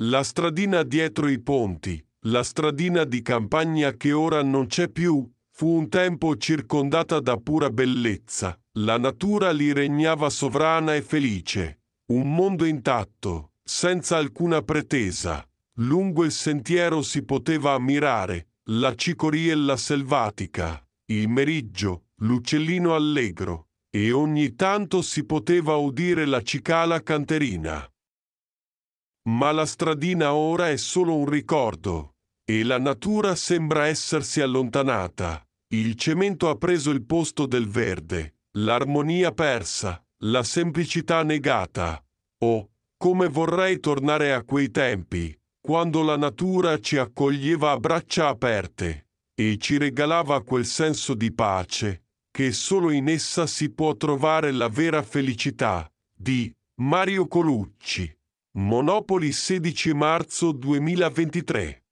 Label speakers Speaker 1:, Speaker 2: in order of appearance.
Speaker 1: La stradina dietro i ponti, la stradina di campagna che ora non c'è più, fu un tempo circondata da pura bellezza. La natura li regnava sovrana e felice. Un mondo intatto, senza alcuna pretesa. Lungo il sentiero si poteva ammirare la cicoriella selvatica, il meriggio, l'uccellino allegro, e ogni tanto si poteva udire la cicala canterina. Ma la stradina ora è solo un ricordo, e la natura sembra essersi allontanata. Il cemento ha preso il posto del verde, l'armonia persa, la semplicità negata. Oh, come vorrei tornare a quei tempi, quando la natura ci accoglieva a braccia aperte e ci regalava quel senso di pace che solo in essa si può trovare la vera felicità. Di Mario Colucci. Monopoli 16 marzo 2023